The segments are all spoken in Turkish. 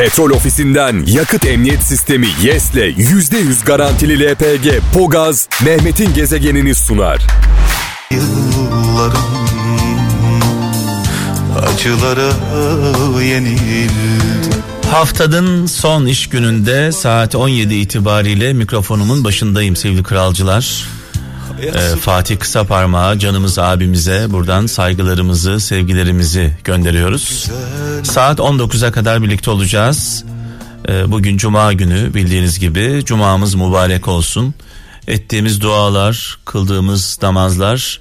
Petrol ofisinden yakıt emniyet sistemi YES'le %100 garantili LPG Pogaz Mehmet'in gezegenini sunar. Yıllarım acılara yenildi. Haftanın son iş gününde saat 17 itibariyle mikrofonumun başındayım sevgili kralcılar. Ee, Fatih Kısaparmağı canımız abimize buradan saygılarımızı, sevgilerimizi gönderiyoruz. Saat 19'a kadar birlikte olacağız. Ee, bugün cuma günü bildiğiniz gibi cumamız mübarek olsun. Ettiğimiz dualar, kıldığımız namazlar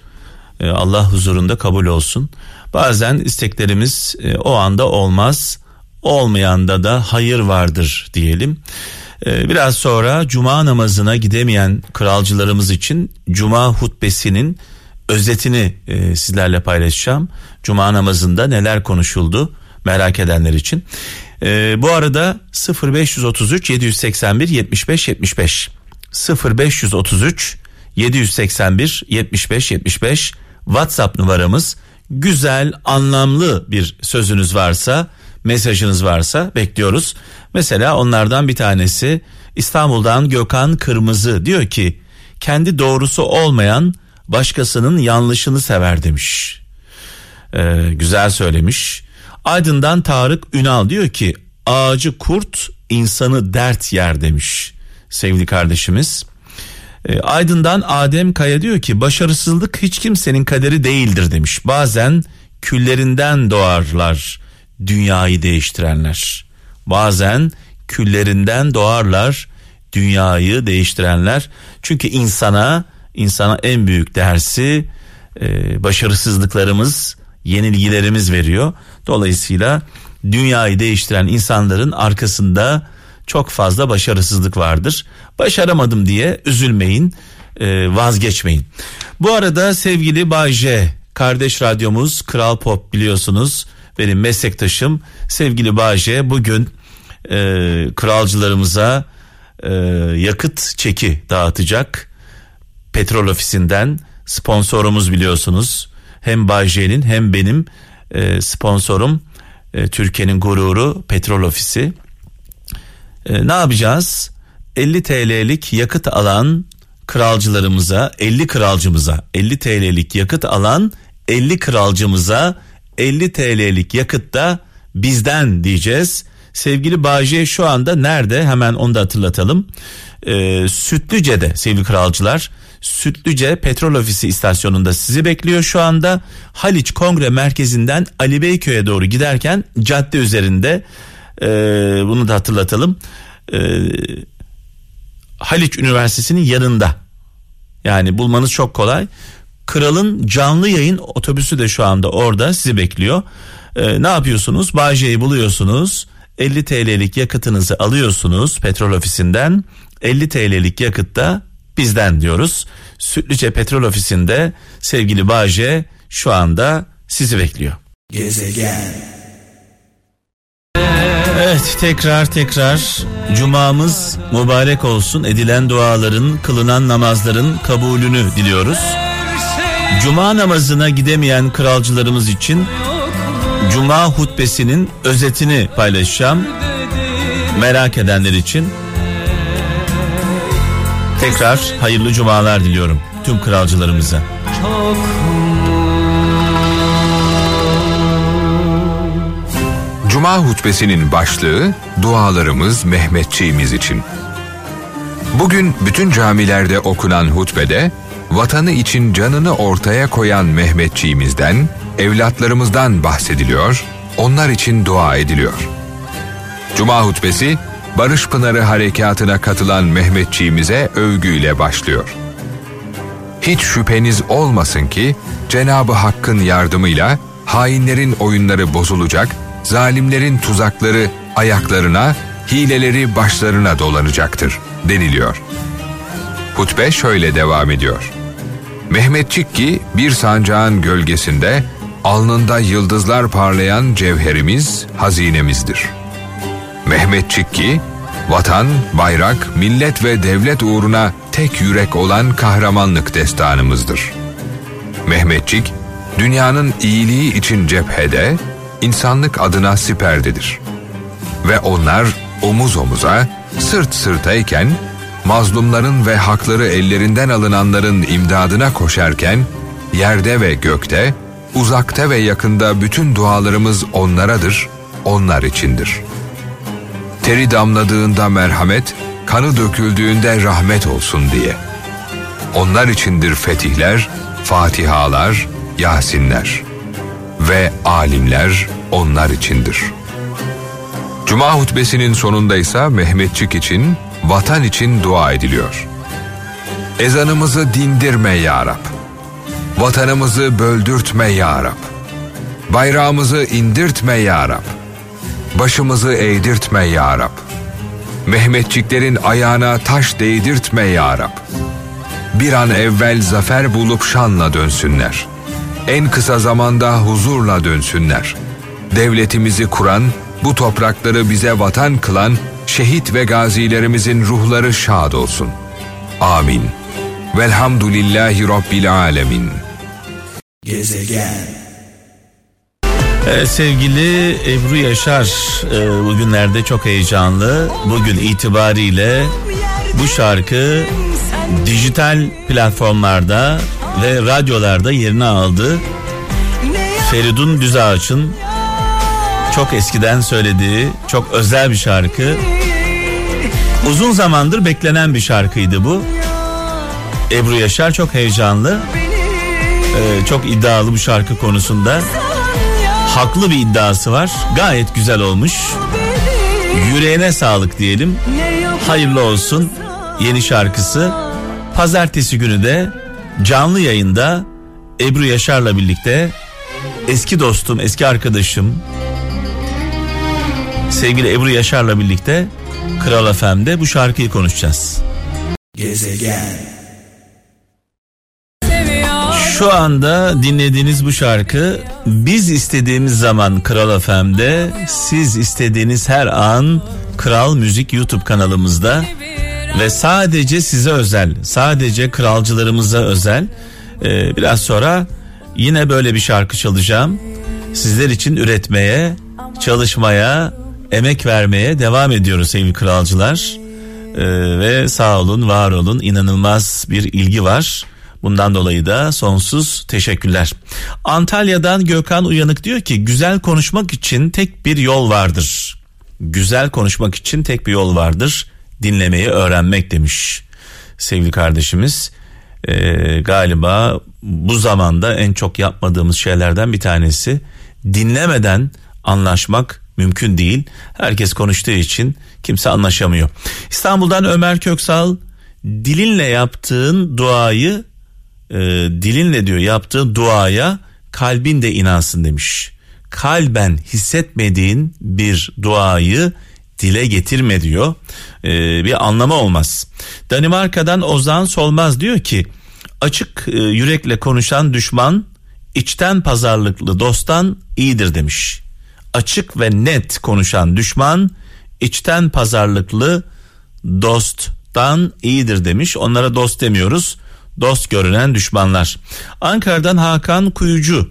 e, Allah huzurunda kabul olsun. Bazen isteklerimiz e, o anda olmaz. Olmayanda da hayır vardır diyelim. Ee, biraz sonra cuma namazına gidemeyen kralcılarımız için cuma hutbesinin özetini e, sizlerle paylaşacağım. Cuma namazında neler konuşuldu merak edenler için. Ee, bu arada 0533 781 75 75 0533 781 75 75 WhatsApp numaramız. Güzel, anlamlı bir sözünüz varsa, mesajınız varsa bekliyoruz. Mesela onlardan bir tanesi İstanbul'dan Gökhan Kırmızı diyor ki kendi doğrusu olmayan başkasının yanlışını sever demiş. Ee, güzel söylemiş. Aydın'dan Tarık Ünal diyor ki ağacı kurt insanı dert yer demiş sevgili kardeşimiz. Ee, Aydın'dan Adem Kaya diyor ki başarısızlık hiç kimsenin kaderi değildir demiş. Bazen küllerinden doğarlar dünyayı değiştirenler. Bazen küllerinden doğarlar dünyayı değiştirenler. Çünkü insana insana en büyük dersi e, başarısızlıklarımız, yenilgilerimiz veriyor. Dolayısıyla dünyayı değiştiren insanların arkasında çok fazla başarısızlık vardır. Başaramadım diye üzülmeyin, e, vazgeçmeyin. Bu arada sevgili Bayce, kardeş radyomuz Kral Pop biliyorsunuz benim meslektaşım sevgili Bayce bugün e, kralcılarımıza e, yakıt çeki dağıtacak. Petrol ofisinden sponsorumuz biliyorsunuz. Hem Bayce'nin hem benim e, sponsorum e, Türkiye'nin gururu Petrol Ofisi. E, ne yapacağız? 50 TL'lik yakıt alan kralcılarımıza 50 kralcımıza 50 TL'lik yakıt alan 50 kralcımıza 50 TL'lik yakıt da bizden diyeceğiz. Sevgili Bağcay şu anda nerede hemen onu da hatırlatalım. Ee, Sütlüce'de sevgili kralcılar. Sütlüce Petrol Ofisi istasyonunda sizi bekliyor şu anda. Haliç Kongre Merkezi'nden Ali Beyköy'e doğru giderken cadde üzerinde e, bunu da hatırlatalım. E, Haliç Üniversitesi'nin yanında. Yani bulmanız çok kolay. Kral'ın canlı yayın otobüsü de şu anda orada sizi bekliyor. Ee, ne yapıyorsunuz? Bağcay'ı buluyorsunuz. 50 TL'lik yakıtınızı alıyorsunuz petrol ofisinden. 50 TL'lik yakıt da bizden diyoruz. Sütlüce Petrol Ofisi'nde sevgili Bağcay şu anda sizi bekliyor. Gezegen. Evet tekrar tekrar cumamız mübarek olsun edilen duaların kılınan namazların kabulünü diliyoruz. Cuma namazına gidemeyen kralcılarımız için Cuma hutbesinin özetini paylaşacağım. Merak edenler için tekrar hayırlı cumalar diliyorum tüm kralcılarımıza. Cuma hutbesinin başlığı dualarımız Mehmetçiğimiz için. Bugün bütün camilerde okunan hutbede vatanı için canını ortaya koyan Mehmetçiğimizden, evlatlarımızdan bahsediliyor, onlar için dua ediliyor. Cuma hutbesi, Barış Pınarı Harekatı'na katılan Mehmetçiğimize övgüyle başlıyor. Hiç şüpheniz olmasın ki Cenabı Hakk'ın yardımıyla hainlerin oyunları bozulacak, zalimlerin tuzakları ayaklarına, hileleri başlarına dolanacaktır deniliyor. Hutbe şöyle devam ediyor. Mehmetçik ki bir sancağın gölgesinde alnında yıldızlar parlayan cevherimiz, hazinemizdir. Mehmetçik ki vatan, bayrak, millet ve devlet uğruna tek yürek olan kahramanlık destanımızdır. Mehmetçik, dünyanın iyiliği için cephede, insanlık adına siperdedir. Ve onlar omuz omuza, sırt sırtayken, mazlumların ve hakları ellerinden alınanların imdadına koşarken, yerde ve gökte, uzakta ve yakında bütün dualarımız onlaradır, onlar içindir. Teri damladığında merhamet, kanı döküldüğünde rahmet olsun diye. Onlar içindir fetihler, fatihalar, yasinler ve alimler onlar içindir. Cuma hutbesinin sonunda ise Mehmetçik için, vatan için dua ediliyor. Ezanımızı dindirme ya Rab. Vatanımızı böldürtme ya Rab. Bayrağımızı indirtme ya Rab. Başımızı eğdirtme ya Rab. Mehmetçiklerin ayağına taş değdirtme ya Rab. Bir an evvel zafer bulup şanla dönsünler. En kısa zamanda huzurla dönsünler. Devletimizi kuran, bu toprakları bize vatan kılan şehit ve gazilerimizin ruhları şad olsun. Amin. Velhamdülillahi Rabbil Alemin. Gezegen. Evet, sevgili Ebru Yaşar e, bugünlerde çok heyecanlı. Bugün itibariyle bu şarkı dijital platformlarda ve radyolarda yerini aldı. Feridun Düzağaç'ın çok eskiden söylediği çok özel bir şarkı. Uzun zamandır beklenen bir şarkıydı bu. Ebru Yaşar çok heyecanlı. Ee, çok iddialı bu şarkı konusunda. Haklı bir iddiası var. Gayet güzel olmuş. Yüreğine sağlık diyelim. Hayırlı olsun yeni şarkısı. Pazartesi günü de canlı yayında Ebru Yaşar'la birlikte eski dostum, eski arkadaşım sevgili Ebru Yaşar'la birlikte Kral FM'de bu şarkıyı konuşacağız. Gezegen. Şu anda dinlediğiniz bu şarkı biz istediğimiz zaman Kral FM'de siz istediğiniz her an Kral Müzik YouTube kanalımızda ve sadece size özel sadece kralcılarımıza özel ee, biraz sonra yine böyle bir şarkı çalacağım sizler için üretmeye çalışmaya emek vermeye devam ediyoruz sevgili kralcılar Ee, ve sağ olun var olun inanılmaz bir ilgi var Bundan dolayı da sonsuz teşekkürler. Antalya'dan Gökhan Uyanık diyor ki güzel konuşmak için tek bir yol vardır. Güzel konuşmak için tek bir yol vardır. Dinlemeyi öğrenmek demiş sevgili kardeşimiz. Ee, galiba bu zamanda en çok yapmadığımız şeylerden bir tanesi dinlemeden anlaşmak mümkün değil. Herkes konuştuğu için kimse anlaşamıyor. İstanbul'dan Ömer Köksal dilinle yaptığın duayı e, dilinle diyor yaptığın duaya kalbin de inansın demiş. Kalben hissetmediğin bir duayı dile getirme diyor. E, bir anlamı olmaz. Danimarka'dan Ozan Solmaz diyor ki açık e, yürekle konuşan düşman içten pazarlıklı dosttan iyidir demiş. Açık ve net konuşan düşman içten pazarlıklı dosttan iyidir demiş. Onlara dost demiyoruz dost görünen düşmanlar. Ankara'dan Hakan Kuyucu.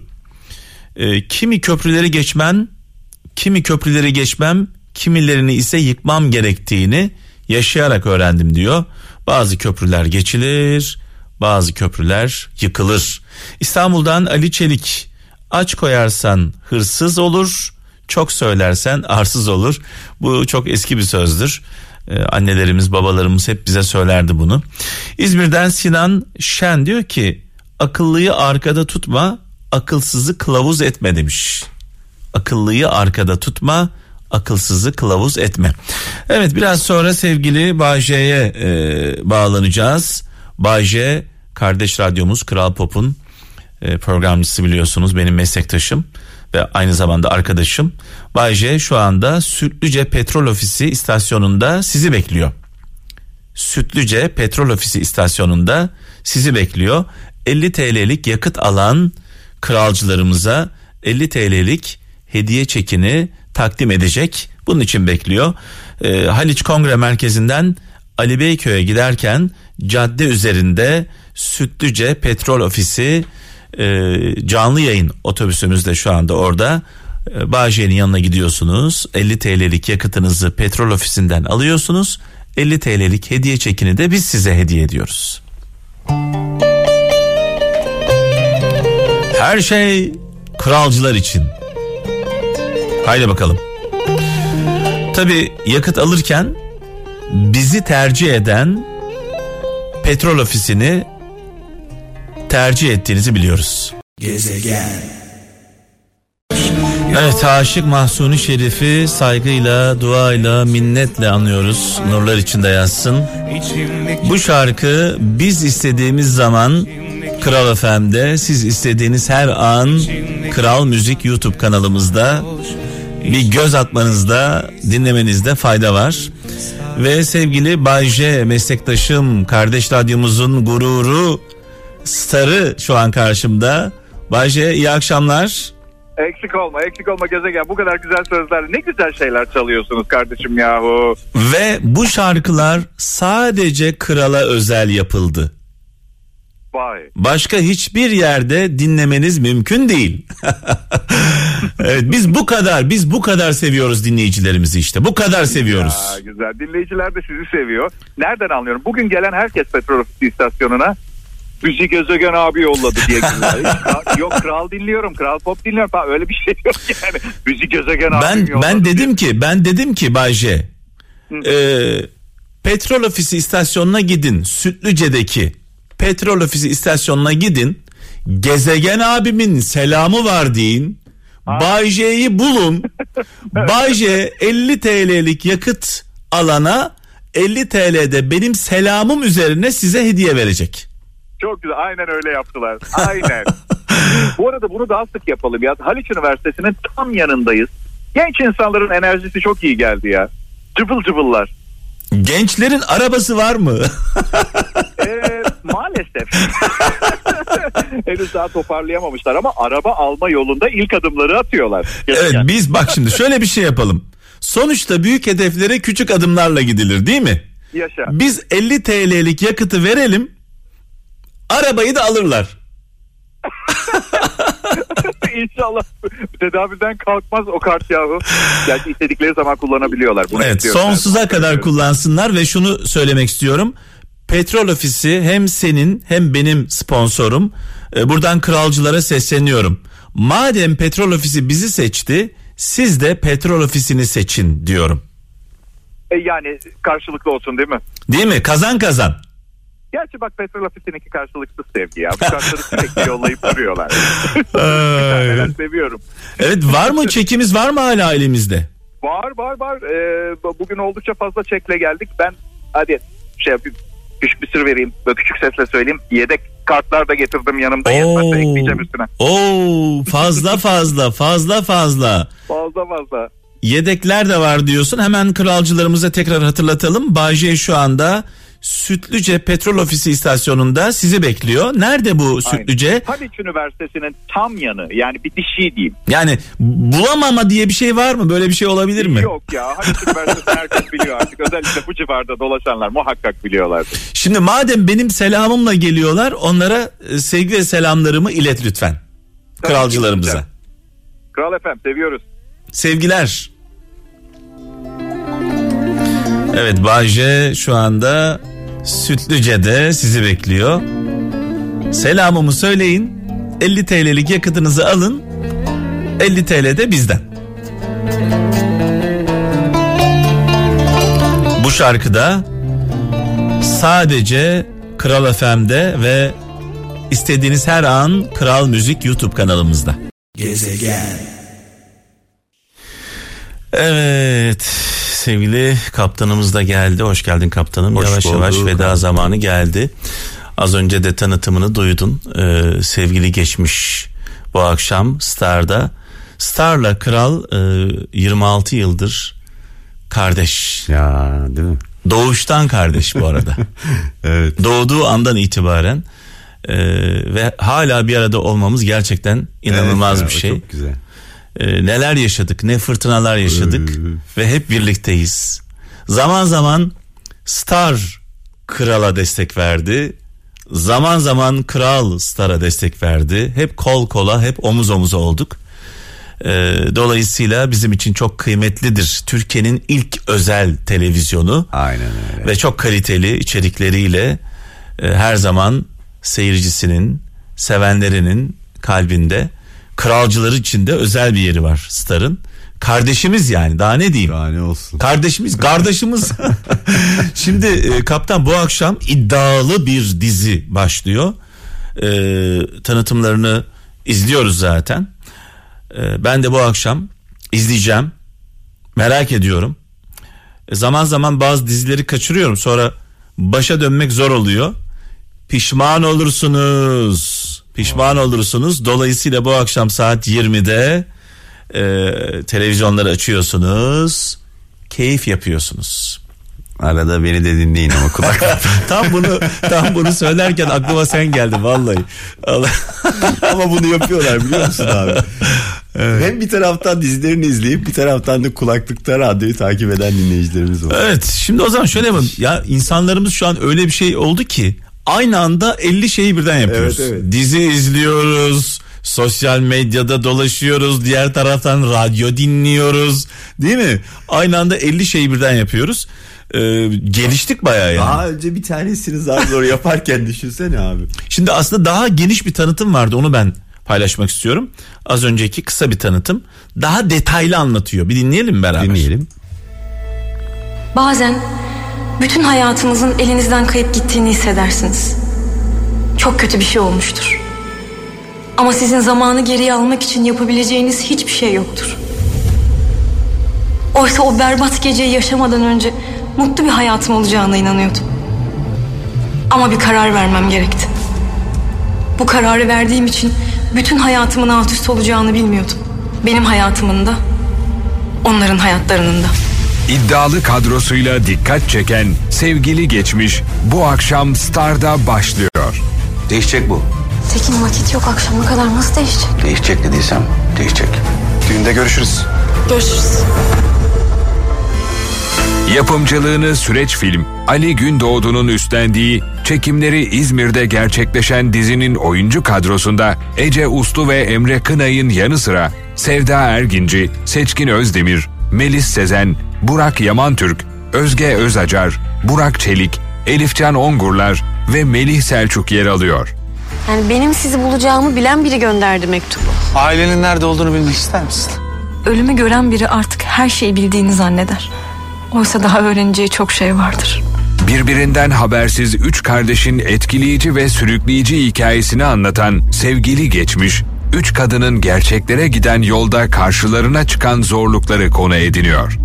E, kimi köprüleri geçmen, kimi köprüleri geçmem, kimilerini ise yıkmam gerektiğini yaşayarak öğrendim diyor. Bazı köprüler geçilir, bazı köprüler yıkılır. İstanbul'dan Ali Çelik. Aç koyarsan hırsız olur, çok söylersen arsız olur. Bu çok eski bir sözdür. Ee, annelerimiz babalarımız hep bize söylerdi bunu. İzmir'den Sinan Şen diyor ki akıllıyı arkada tutma akılsızı kılavuz etme demiş. Akıllıyı arkada tutma akılsızı kılavuz etme. Evet biraz sonra sevgili Bayce'ye e, bağlanacağız. Bayce kardeş radyomuz Kral Pop'un e, programcısı biliyorsunuz benim meslektaşım ve aynı zamanda arkadaşım. Bay J şu anda Sütlüce Petrol Ofisi istasyonunda sizi bekliyor. Sütlüce Petrol Ofisi istasyonunda sizi bekliyor. 50 TL'lik yakıt alan kralcılarımıza 50 TL'lik hediye çekini takdim edecek. Bunun için bekliyor. Ee, Haliç Kongre Merkezi'nden Ali Beyköy'e giderken cadde üzerinde Sütlüce Petrol Ofisi e, canlı yayın otobüsümüz de şu anda orada. E, Bağcay'ın yanına gidiyorsunuz. 50 TL'lik yakıtınızı petrol ofisinden alıyorsunuz. 50 TL'lik hediye çekini de biz size hediye ediyoruz. Her şey kralcılar için. Haydi bakalım. Tabi yakıt alırken bizi tercih eden petrol ofisini tercih ettiğinizi biliyoruz. Gezegen. Evet Aşık Mahsuni Şerif'i saygıyla, duayla, minnetle anıyoruz. Nurlar içinde yazsın. Bu şarkı biz istediğimiz zaman Kral FM'de, siz istediğiniz her an Kral Müzik YouTube kanalımızda bir göz atmanızda, dinlemenizde fayda var. Ve sevgili Bay J, meslektaşım, kardeş radyomuzun gururu, starı şu an karşımda. Bay J iyi akşamlar. Eksik olma eksik olma gezegen bu kadar güzel sözler ne güzel şeyler çalıyorsunuz kardeşim yahu. Ve bu şarkılar sadece krala özel yapıldı. Vay. Başka hiçbir yerde dinlemeniz mümkün değil. evet biz bu kadar biz bu kadar seviyoruz dinleyicilerimizi işte. Bu kadar seviyoruz. Ya, güzel dinleyiciler de sizi seviyor. Nereden anlıyorum? Bugün gelen herkes petrol istasyonuna Müzik Gezegen abi yolladı diye yok kral dinliyorum kral pop dinliyorum falan öyle bir şey yok yani. Müzik Gezegen abi Ben yolladı ben diye. dedim ki ben dedim ki Bayce petrol ofisi istasyonuna gidin Sütlüce'deki petrol ofisi istasyonuna gidin gezegen abimin selamı var deyin Bay J'yi bulun Bay J 50 TL'lik yakıt alana 50 TL'de benim selamım üzerine size hediye verecek. Çok güzel aynen öyle yaptılar aynen. Bu arada bunu daha sık yapalım ya. Haliç Üniversitesi'nin tam yanındayız. Genç insanların enerjisi çok iyi geldi ya. Cıvıl cıvıllar. Gençlerin arabası var mı? Ee, maalesef. Henüz daha toparlayamamışlar ama araba alma yolunda ilk adımları atıyorlar. evet biz bak şimdi şöyle bir şey yapalım. Sonuçta büyük hedeflere küçük adımlarla gidilir değil mi? Yaşa. Biz 50 TL'lik yakıtı verelim. Arabayı da alırlar. İnşallah tedaviden kalkmaz o kart yahu. Gerçi istedikleri zaman kullanabiliyorlar. Bunu Evet istiyorum ben. sonsuza kadar kullansınlar ve şunu söylemek istiyorum. Petrol ofisi hem senin hem benim sponsorum. Ee, Buradan kralcılara sesleniyorum. Madem petrol ofisi bizi seçti, siz de petrol ofisini seçin diyorum. E yani karşılıklı olsun değil mi? Değil mi? Kazan kazan. Gerçi bak petrol ofisininki karşılıksız sevgi ya. Bu kartları sürekli yollayıp duruyorlar. Ben seviyorum. evet var mı çekimiz var mı hala elimizde? Var var var. Ee, bugün oldukça fazla çekle geldik. Ben hadi şey yapayım. Küçük bir sır vereyim. Böyle küçük sesle söyleyeyim. Yedek kartlar da getirdim yanımda. Yetmezse ekleyeceğim üstüne. Oo, fazla fazla fazla fazla. Fazla fazla. Yedekler de var diyorsun. Hemen kralcılarımıza tekrar hatırlatalım. Bayce şu anda Sütlüce Petrol Ofisi istasyonunda sizi bekliyor. Nerede bu Sütlüce? Aynen. Haliç Üniversitesi'nin tam yanı. Yani bir dişi diyeyim. Yani bulamama diye bir şey var mı? Böyle bir şey olabilir mi? Yok ya. Haliç Üniversitesi herkes biliyor artık. Özellikle bu civarda dolaşanlar muhakkak biliyorlardır. Şimdi madem benim selamımla geliyorlar onlara e, sevgi ve selamlarımı ilet lütfen. Tabii Kralcılarımıza. ki. Kral efendim seviyoruz. Sevgiler. Evet Bayce şu anda Sütlüce'de sizi bekliyor. Selamımı söyleyin. 50 TL'lik yakıtınızı alın. 50 TL de bizden. Bu şarkıda sadece Kral FM'de ve istediğiniz her an Kral Müzik YouTube kanalımızda. Gezegen. Evet sevgili kaptanımız da geldi. Hoş geldin kaptanım. Hoş yavaş yavaş bulduk. veda zamanı geldi. Az önce de tanıtımını duydun. Ee, sevgili geçmiş bu akşam Star'da. Star'la Kral e, 26 yıldır kardeş. Ya değil mi? Doğuştan kardeş bu arada. Evet. Doğduğu andan itibaren e, ve hala bir arada olmamız gerçekten inanılmaz Evet bir ya, o şey. Çok güzel. Ee, neler yaşadık, ne fırtınalar yaşadık ve hep birlikteyiz. Zaman zaman Star Kral'a destek verdi. Zaman zaman Kral Star'a destek verdi. Hep kol kola, hep omuz omuza olduk. E, dolayısıyla bizim için çok kıymetlidir. Türkiye'nin ilk özel televizyonu. Aynen öyle. Ve çok kaliteli içerikleriyle e, her zaman seyircisinin, sevenlerinin kalbinde, kralcıları içinde özel bir yeri var Star'ın. Kardeşimiz yani daha ne diyeyim? Daha ne olsun. Kardeşimiz, kardeşimiz. Şimdi e, kaptan bu akşam iddialı bir dizi başlıyor. E, tanıtımlarını izliyoruz zaten. E, ben de bu akşam izleyeceğim. Merak ediyorum. E, zaman zaman bazı dizileri kaçırıyorum. Sonra başa dönmek zor oluyor. Pişman olursunuz. Pişman olursunuz. Dolayısıyla bu akşam saat 20'de e, televizyonları açıyorsunuz. Keyif yapıyorsunuz. Arada beni de dinleyin ama kulak. tam bunu tam bunu söylerken aklıma sen geldin vallahi. Allah. ama bunu yapıyorlar biliyor musun abi? Hem bir taraftan dizilerini izleyip bir taraftan da kulaklıkta radyoyu takip eden dinleyicilerimiz var. Evet şimdi o zaman şöyle yapalım. Ya insanlarımız şu an öyle bir şey oldu ki aynı anda 50 şeyi birden yapıyoruz. Evet, evet. Dizi izliyoruz. Sosyal medyada dolaşıyoruz. Diğer taraftan radyo dinliyoruz. Değil mi? Aynı anda 50 şeyi birden yapıyoruz. Ee, geliştik bayağı yani. Daha önce bir tanesini zar zor yaparken düşünsene abi. Şimdi aslında daha geniş bir tanıtım vardı onu ben paylaşmak istiyorum. Az önceki kısa bir tanıtım daha detaylı anlatıyor. Bir dinleyelim mi beraber. Dinleyelim. Bazen bütün hayatınızın elinizden kayıp gittiğini hissedersiniz. Çok kötü bir şey olmuştur. Ama sizin zamanı geriye almak için yapabileceğiniz hiçbir şey yoktur. Oysa o berbat geceyi yaşamadan önce mutlu bir hayatım olacağına inanıyordum. Ama bir karar vermem gerekti. Bu kararı verdiğim için bütün hayatımın alt üst olacağını bilmiyordum. Benim hayatımın da, onların hayatlarının da. İddialı kadrosuyla dikkat çeken Sevgili Geçmiş bu akşam Star'da başlıyor. Değişecek bu. Tekin vakit yok akşama kadar nasıl değişecek? Değişecek dediysem değişecek. Düğünde görüşürüz. Görüşürüz. Yapımcılığını Süreç Film, Ali Gündoğdu'nun üstlendiği, çekimleri İzmir'de gerçekleşen dizinin oyuncu kadrosunda Ece Uslu ve Emre Kınay'ın yanı sıra Sevda Erginci, Seçkin Özdemir, Melis Sezen, Burak Yamantürk, Özge Özacar, Burak Çelik, Elifcan Ongurlar ve Melih Selçuk yer alıyor. Yani benim sizi bulacağımı bilen biri gönderdi mektubu. Ailenin nerede olduğunu bilmek ister misin? Ölümü gören biri artık her şeyi bildiğini zanneder. Oysa daha öğreneceği çok şey vardır. Birbirinden habersiz üç kardeşin etkileyici ve sürükleyici hikayesini anlatan Sevgili Geçmiş, üç kadının gerçeklere giden yolda karşılarına çıkan zorlukları konu ediniyor.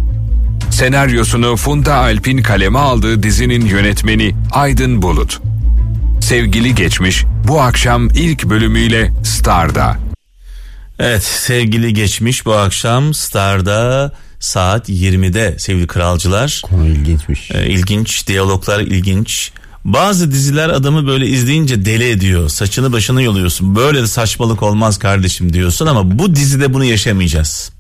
Senaryosunu Funda Alp'in kaleme aldığı dizinin yönetmeni Aydın Bulut. Sevgili Geçmiş bu akşam ilk bölümüyle Star'da. Evet sevgili geçmiş bu akşam Star'da saat 20'de sevgili kralcılar. Konu ilginçmiş. Ee, ilginç diyaloglar ilginç. Bazı diziler adamı böyle izleyince deli ediyor. Saçını başını yoluyorsun. Böyle de saçmalık olmaz kardeşim diyorsun ama bu dizide bunu yaşamayacağız.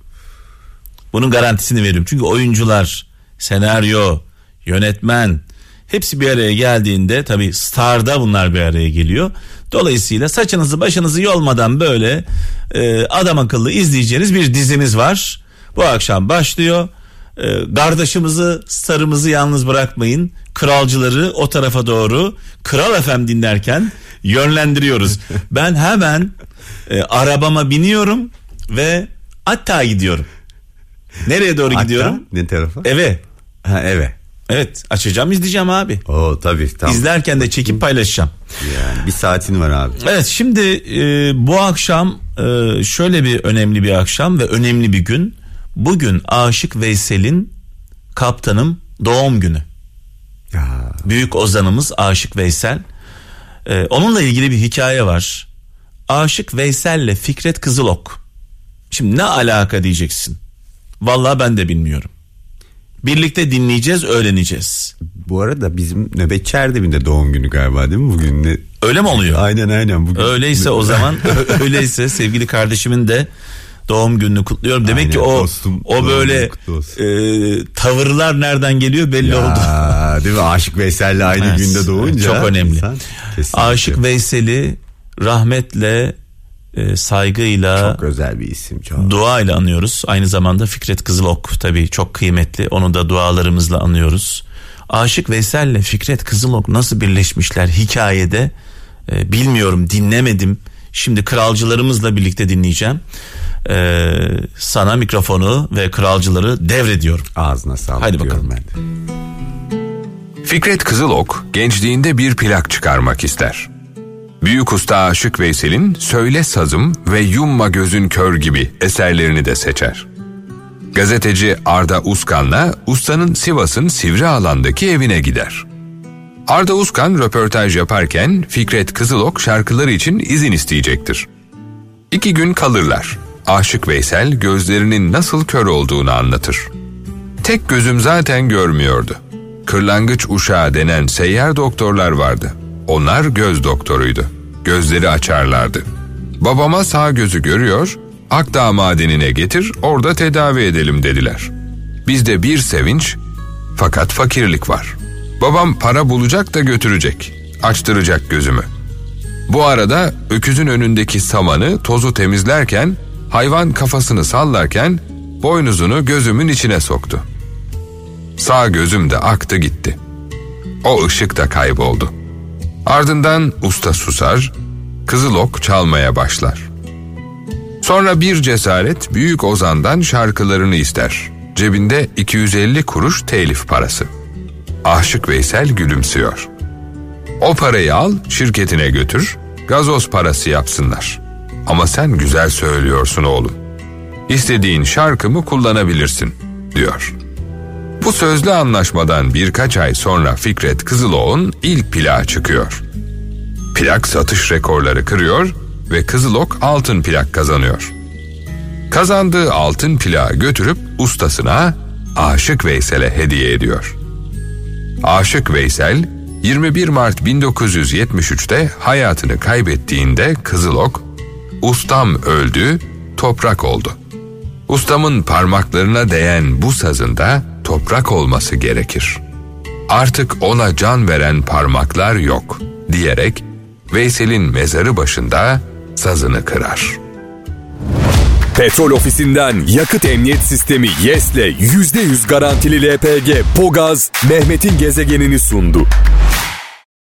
Bunun garantisini veriyorum. Çünkü oyuncular, senaryo, yönetmen hepsi bir araya geldiğinde tabii Star'da bunlar bir araya geliyor. Dolayısıyla saçınızı başınızı yolmadan böyle e, adam akıllı izleyeceğiniz bir dizimiz var. Bu akşam başlıyor. E, kardeşimizi starımızı yalnız bırakmayın. Kralcıları o tarafa doğru Kral FM dinlerken yönlendiriyoruz. Ben hemen e, arabama biniyorum ve hatta gidiyorum. Nereye doğru Hatta gidiyorum? Ne tarafa? Eve. Ha eve. Evet açacağım izleyeceğim abi. Oo tabii tamam. İzlerken de çekip paylaşacağım. Yani bir saatin var abi. Evet şimdi e, bu akşam e, şöyle bir önemli bir akşam ve önemli bir gün. Bugün Aşık Veysel'in kaptanım doğum günü. Ya. Büyük ozanımız Aşık Veysel. E, onunla ilgili bir hikaye var. Aşık Veysel'le Fikret Kızılok. Şimdi ne alaka diyeceksin. Vallahi ben de bilmiyorum. Birlikte dinleyeceğiz, öğreneceğiz. Bu arada bizim nöbetçi Erdem'in de doğum günü galiba değil mi bugün? Ne? Öyle mi oluyor? Aynen aynen. Bugün. Öyleyse o zaman öyleyse sevgili kardeşimin de doğum gününü kutluyorum. Demek Aynen, ki o dostum, o böyle e, tavırlar nereden geliyor belli oldu. Ya, değil mi? Aşık Veysel'le aynı Evet, günde doğunca. çok önemli. insan kesinlikle. Aşık Veysel'i rahmetle e, saygıyla Çok özel bir isim çok. duayla anıyoruz. Aynı zamanda Fikret Kızılok tabii çok kıymetli. Onu da dualarımızla anıyoruz. Aşık Veysel'le Fikret Kızılok nasıl birleşmişler hikayede e, bilmiyorum dinlemedim. Şimdi kralcılarımızla birlikte dinleyeceğim. E, sana mikrofonu ve kralcıları devrediyorum. Ağzına sağlık Haydi bakalım. ben de. Fikret Kızılok gençliğinde bir plak çıkarmak ister. Büyük usta Aşık Veysel'in Söyle Sazım ve Yumma Gözün Kör gibi eserlerini de seçer. Gazeteci Arda Uskan'la ustanın Sivas'ın Sivri alandaki evine gider. Arda Uskan röportaj yaparken Fikret Kızılok şarkıları için izin isteyecektir. İki gün kalırlar. Aşık Veysel gözlerinin nasıl kör olduğunu anlatır. Tek gözüm zaten görmüyordu. Kırlangıç uşağı denen seyyar doktorlar vardı. Onlar göz doktoruydu. Gözleri açarlardı. Babama sağ gözü görüyor, Akdağ madenine getir orada tedavi edelim dediler. Bizde bir sevinç fakat fakirlik var. Babam para bulacak da götürecek. Açtıracak gözümü. Bu arada öküzün önündeki samanı tozu temizlerken hayvan kafasını sallarken boynuzunu gözümün içine soktu. Sağ gözüm de aktı gitti. O ışık da kayboldu. Ardından usta susar, kızılok çalmaya başlar. Sonra bir cesaret büyük ozandan şarkılarını ister. Cebinde 250 kuruş telif parası. Aşık Veysel gülümsüyor. O parayı al, şirketine götür, gazoz parası yapsınlar. Ama sen güzel söylüyorsun oğlum. İstediğin şarkımı kullanabilirsin, diyor. Bu sözlü anlaşmadan birkaç ay sonra Fikret Kızılok'un ilk plağı çıkıyor. Plak satış rekorları kırıyor ve Kızılok altın plak kazanıyor. Kazandığı altın plağı götürüp ustasına Aşık Veysel'e hediye ediyor. Aşık Veysel 21 Mart 1973'te hayatını kaybettiğinde Kızılok, ustam öldü, toprak oldu. Ustamın parmaklarına değen bu sazında toprak olması gerekir. Artık ona can veren parmaklar yok diyerek Veysel'in mezarı başında sazını kırar. Petrol ofisinden yakıt emniyet sistemi YES'le %100 garantili LPG Pogaz Mehmet'in gezegenini sundu.